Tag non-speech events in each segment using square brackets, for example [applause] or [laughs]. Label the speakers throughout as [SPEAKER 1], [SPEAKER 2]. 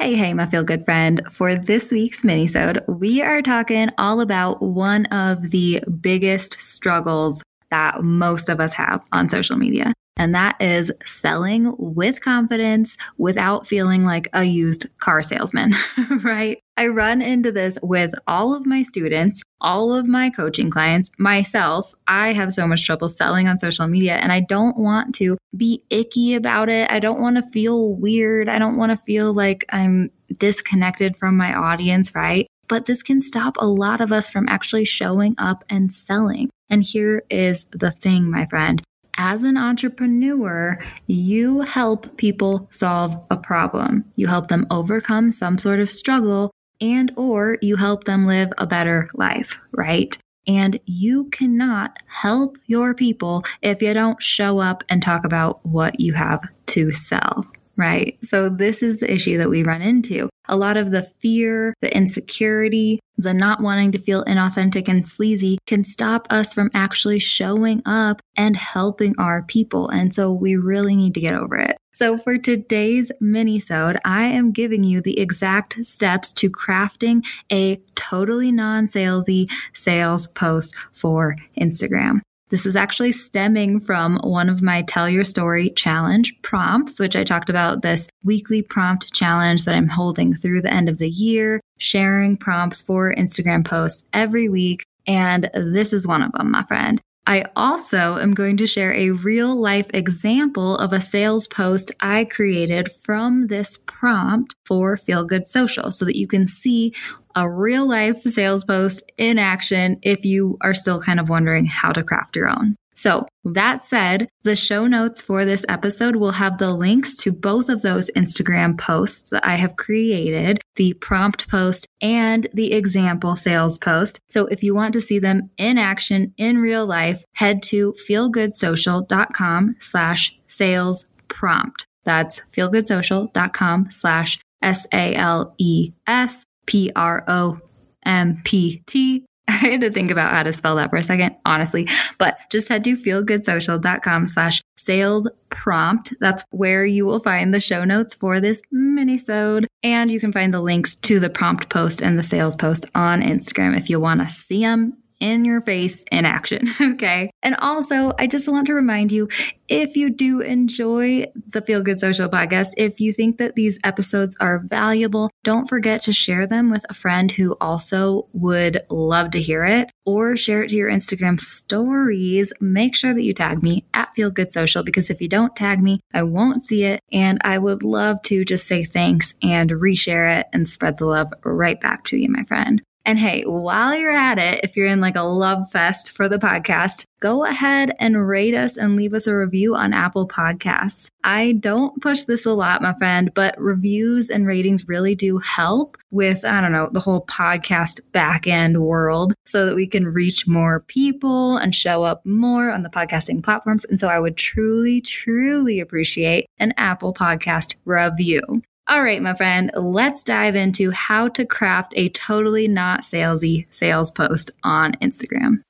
[SPEAKER 1] Hey, hey, my feel good friend. For this week's minisode, we are talking all about one of the biggest struggles that most of us have on social media. And that is selling with confidence without feeling like a used car salesman, [laughs] right? I run into this with all of my students, all of my coaching clients, myself. I have so much trouble selling on social media and I don't want to be icky about it. I don't want to feel weird. I don't want to feel like I'm disconnected from my audience, right? But this can stop a lot of us from actually showing up and selling. And here is the thing, my friend as an entrepreneur, you help people solve a problem. You help them overcome some sort of struggle and or you help them live a better life, right? And you cannot help your people if you don't show up and talk about what you have to sell right? So this is the issue that we run into. A lot of the fear, the insecurity, the not wanting to feel inauthentic and sleazy can stop us from actually showing up and helping our people. And so we really need to get over it. So for today's mini-sode, I am giving you the exact steps to crafting a totally non-salesy sales post for Instagram. This is actually stemming from one of my Tell Your Story challenge prompts, which I talked about this weekly prompt challenge that I'm holding through the end of the year, sharing prompts for Instagram posts every week. And this is one of them, my friend. I also am going to share a real life example of a sales post I created from this prompt for Feel Good Social so that you can see a real life sales post in action if you are still kind of wondering how to craft your own. So, that said, the show notes for this episode will have the links to both of those Instagram posts that I have created, the prompt post and the example sales post. So if you want to see them in action in real life, head to feelgoodsocial.com slash sales prompt. That's feelgoodsocial.com slash S A L E S P R O M P T. [laughs] I had to think about how to spell that for a second, honestly, but just head to feelgoodsocial.com slash sales prompt. That's where you will find the show notes for this minisode. And you can find the links to the prompt post and the sales post on Instagram if you want to see them in your face in action. [laughs] Okay. And also, I just want to remind you if you do enjoy the Feel Good Social podcast, if you think that these episodes are valuable, don't forget to share them with a friend who also would love to hear it or share it to your Instagram stories. Make sure that you tag me at Feel Good Social because if you don't tag me, I won't see it. And I would love to just say thanks and reshare it and spread the love right back to you, my friend. And hey, while you're at it, if you're in like a love fest for the podcast, go ahead and rate us and leave us a review on Apple Podcasts. I don't push this a lot, my friend, but reviews and ratings really do help with, I don't know, the whole podcast back end world so that we can reach more people and show up more on the podcasting platforms. And so I would truly, truly appreciate an Apple Podcast review. All right, my friend, let's dive into how to craft a totally not salesy sales post on Instagram.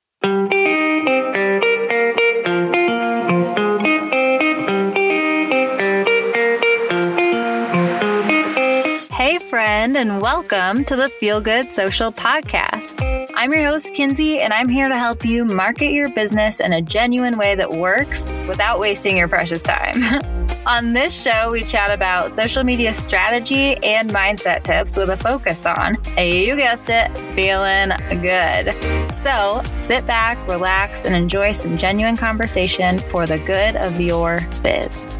[SPEAKER 1] Hey, friend, and welcome to the Feel Good Social Podcast. I'm your host, Kinsey, and I'm here to help you market your business in a genuine way that works without wasting your precious time. [laughs] On this show, we chat about social media strategy and mindset tips with a focus on, you guessed it, feeling good. So sit back, relax, and enjoy some genuine conversation for the good of your biz.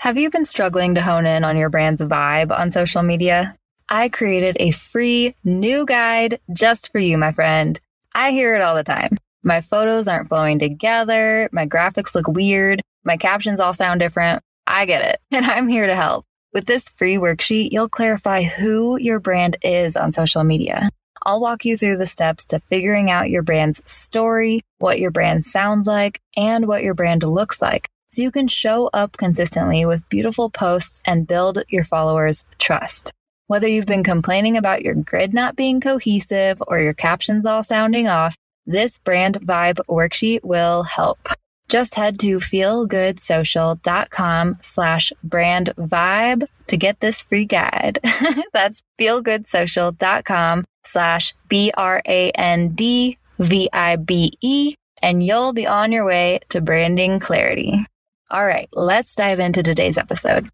[SPEAKER 1] Have you been struggling to hone in on your brand's vibe on social media? I created a free new guide just for you, my friend. I hear it all the time. My photos aren't flowing together. My graphics look weird. My captions all sound different. I get it. [laughs] And I'm here to help. With this free worksheet, you'll clarify who your brand is on social media. I'll walk you through the steps to figuring out your brand's story, what your brand sounds like, and what your brand looks like so you can show up consistently with beautiful posts and build your followers' trust. Whether you've been complaining about your grid not being cohesive or your captions all sounding off, this brand vibe worksheet will help. Just head to feelgoodsocial.com slash brand vibe to get this free guide. [laughs] That's feelgoodsocial.com slash B R A N D V I B E, and you'll be on your way to branding clarity. All right, let's dive into today's episode.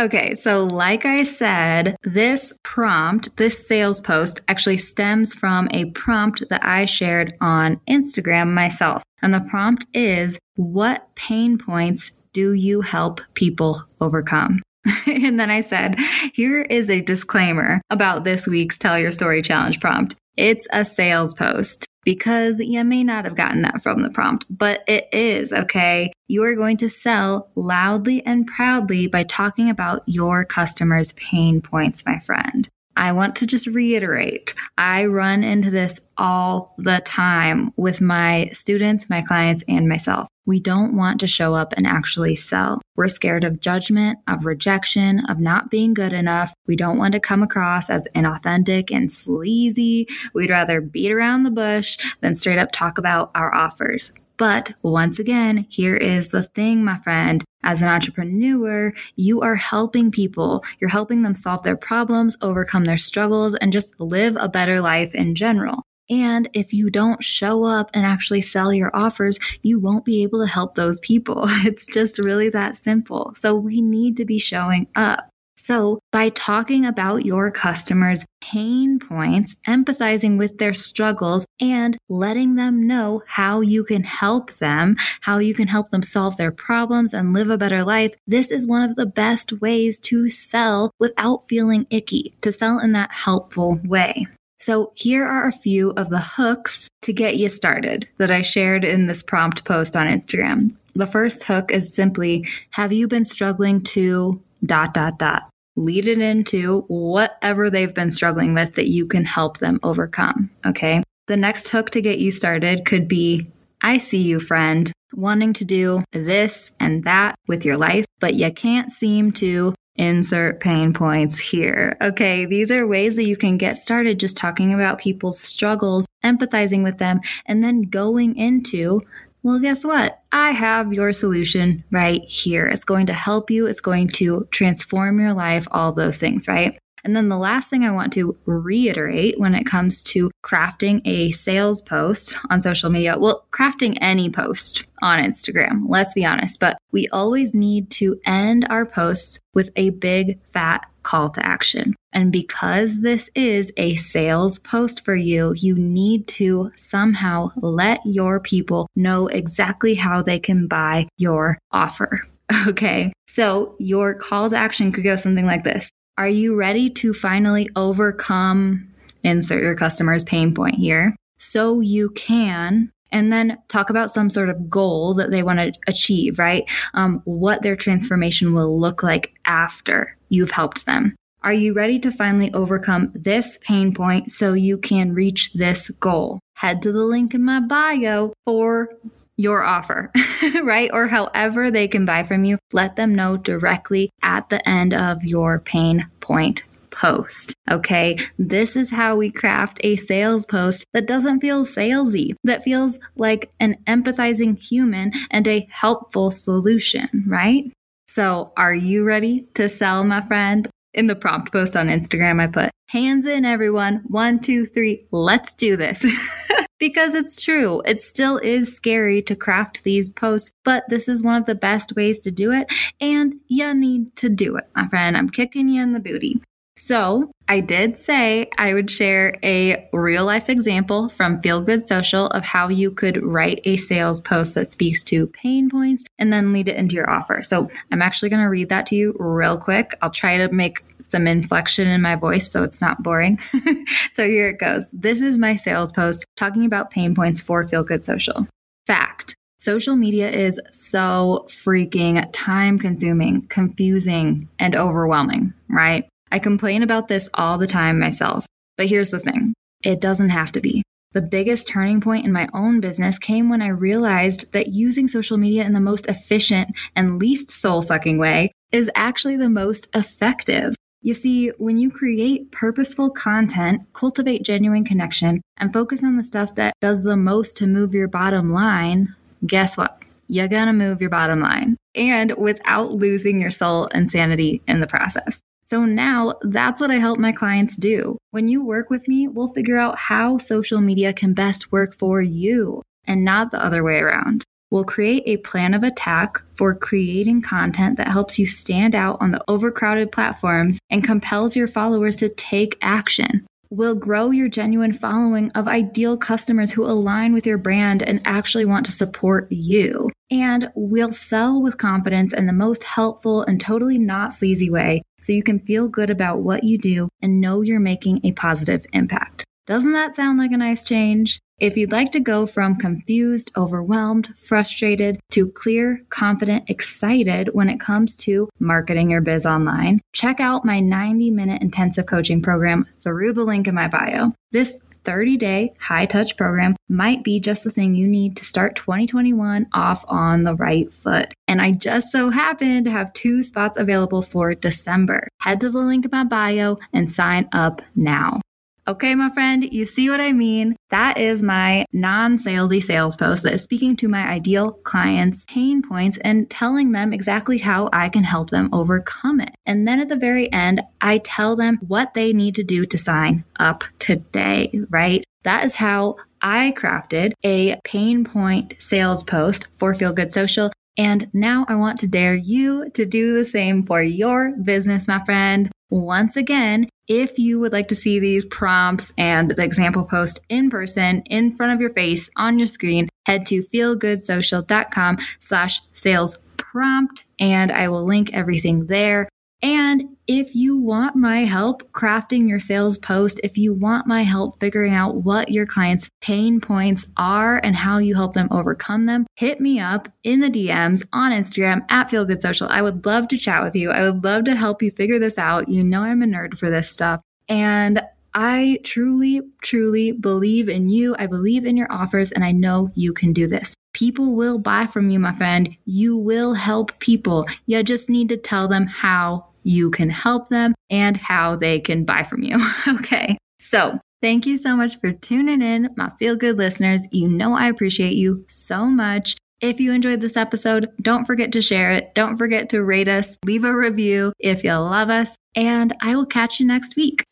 [SPEAKER 1] Okay, so like I said, this prompt, this sales post actually stems from a prompt that I shared on Instagram myself. And the prompt is What pain points do you help people overcome? [laughs] and then I said, Here is a disclaimer about this week's Tell Your Story Challenge prompt. It's a sales post because you may not have gotten that from the prompt, but it is okay. You are going to sell loudly and proudly by talking about your customers' pain points, my friend. I want to just reiterate I run into this all the time with my students, my clients, and myself. We don't want to show up and actually sell. We're scared of judgment, of rejection, of not being good enough. We don't want to come across as inauthentic and sleazy. We'd rather beat around the bush than straight up talk about our offers. But once again, here is the thing, my friend. As an entrepreneur, you are helping people. You're helping them solve their problems, overcome their struggles, and just live a better life in general. And if you don't show up and actually sell your offers, you won't be able to help those people. [laughs] It's just really that simple. So we need to be showing up. So, by talking about your customers' pain points, empathizing with their struggles, and letting them know how you can help them, how you can help them solve their problems and live a better life, this is one of the best ways to sell without feeling icky, to sell in that helpful way. So, here are a few of the hooks to get you started that I shared in this prompt post on Instagram. The first hook is simply Have you been struggling to dot, dot, dot. Lead it into whatever they've been struggling with that you can help them overcome. Okay. The next hook to get you started could be I see you, friend, wanting to do this and that with your life, but you can't seem to insert pain points here. Okay, these are ways that you can get started just talking about people's struggles, empathizing with them, and then going into well, guess what? I have your solution right here. It's going to help you. It's going to transform your life, all those things, right? And then the last thing I want to reiterate when it comes to crafting a sales post on social media, well, crafting any post on Instagram, let's be honest, but we always need to end our posts with a big fat call to action. And because this is a sales post for you, you need to somehow let your people know exactly how they can buy your offer. [laughs] Okay, so your call to action could go something like this Are you ready to finally overcome, insert your customer's pain point here, so you can and then talk about some sort of goal that they want to achieve, right? Um, what their transformation will look like after you've helped them. Are you ready to finally overcome this pain point so you can reach this goal? Head to the link in my bio for your offer, [laughs] right? Or however they can buy from you. Let them know directly at the end of your pain point post. Okay. This is how we craft a sales post that doesn't feel salesy, that feels like an empathizing human and a helpful solution, right? So, are you ready to sell, my friend? In the prompt post on Instagram, I put hands in, everyone. One, two, three, let's do this. [laughs] because it's true. It still is scary to craft these posts, but this is one of the best ways to do it. And you need to do it, my friend. I'm kicking you in the booty. So, I did say I would share a real life example from Feel Good Social of how you could write a sales post that speaks to pain points and then lead it into your offer. So, I'm actually going to read that to you real quick. I'll try to make some inflection in my voice so it's not boring. [laughs] so, here it goes. This is my sales post talking about pain points for Feel Good Social. Fact Social media is so freaking time consuming, confusing, and overwhelming, right? I complain about this all the time myself. But here's the thing it doesn't have to be. The biggest turning point in my own business came when I realized that using social media in the most efficient and least soul sucking way is actually the most effective. You see, when you create purposeful content, cultivate genuine connection, and focus on the stuff that does the most to move your bottom line, guess what? you're to move your bottom line and without losing your soul and sanity in the process. So now that's what I help my clients do. When you work with me, we'll figure out how social media can best work for you and not the other way around. We'll create a plan of attack for creating content that helps you stand out on the overcrowded platforms and compels your followers to take action We'll grow your genuine following of ideal customers who align with your brand and actually want to support you. And we'll sell with confidence in the most helpful and totally not sleazy way so you can feel good about what you do and know you're making a positive impact. Doesn't that sound like a nice change? If you'd like to go from confused, overwhelmed, frustrated to clear, confident, excited when it comes to marketing your biz online, check out my 90 minute intensive coaching program through the link in my bio. This 30 day high touch program might be just the thing you need to start 2021 off on the right foot. And I just so happen to have two spots available for December. Head to the link in my bio and sign up now. Okay, my friend, you see what I mean? That is my non salesy sales post that is speaking to my ideal clients' pain points and telling them exactly how I can help them overcome it. And then at the very end, I tell them what they need to do to sign up today, right? That is how I crafted a pain point sales post for Feel Good Social. And now I want to dare you to do the same for your business, my friend. Once again, if you would like to see these prompts and the example post in person, in front of your face, on your screen, head to feelgoodsocial.com slash sales prompt and I will link everything there. And if you want my help crafting your sales post, if you want my help figuring out what your clients' pain points are and how you help them overcome them, hit me up in the DMs on Instagram at Feel Good Social. I would love to chat with you. I would love to help you figure this out. You know, I'm a nerd for this stuff. And I truly, truly believe in you. I believe in your offers, and I know you can do this. People will buy from you, my friend. You will help people. You just need to tell them how you can help them and how they can buy from you. [laughs] okay. So thank you so much for tuning in, my feel good listeners. You know, I appreciate you so much. If you enjoyed this episode, don't forget to share it. Don't forget to rate us, leave a review if you love us, and I will catch you next week.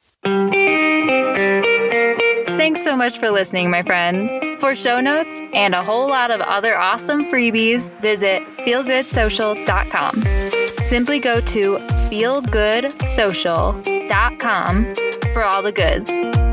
[SPEAKER 1] Thanks so much for listening, my friend. For show notes and a whole lot of other awesome freebies, visit feelgoodsocial.com. Simply go to feelgoodsocial.com for all the goods.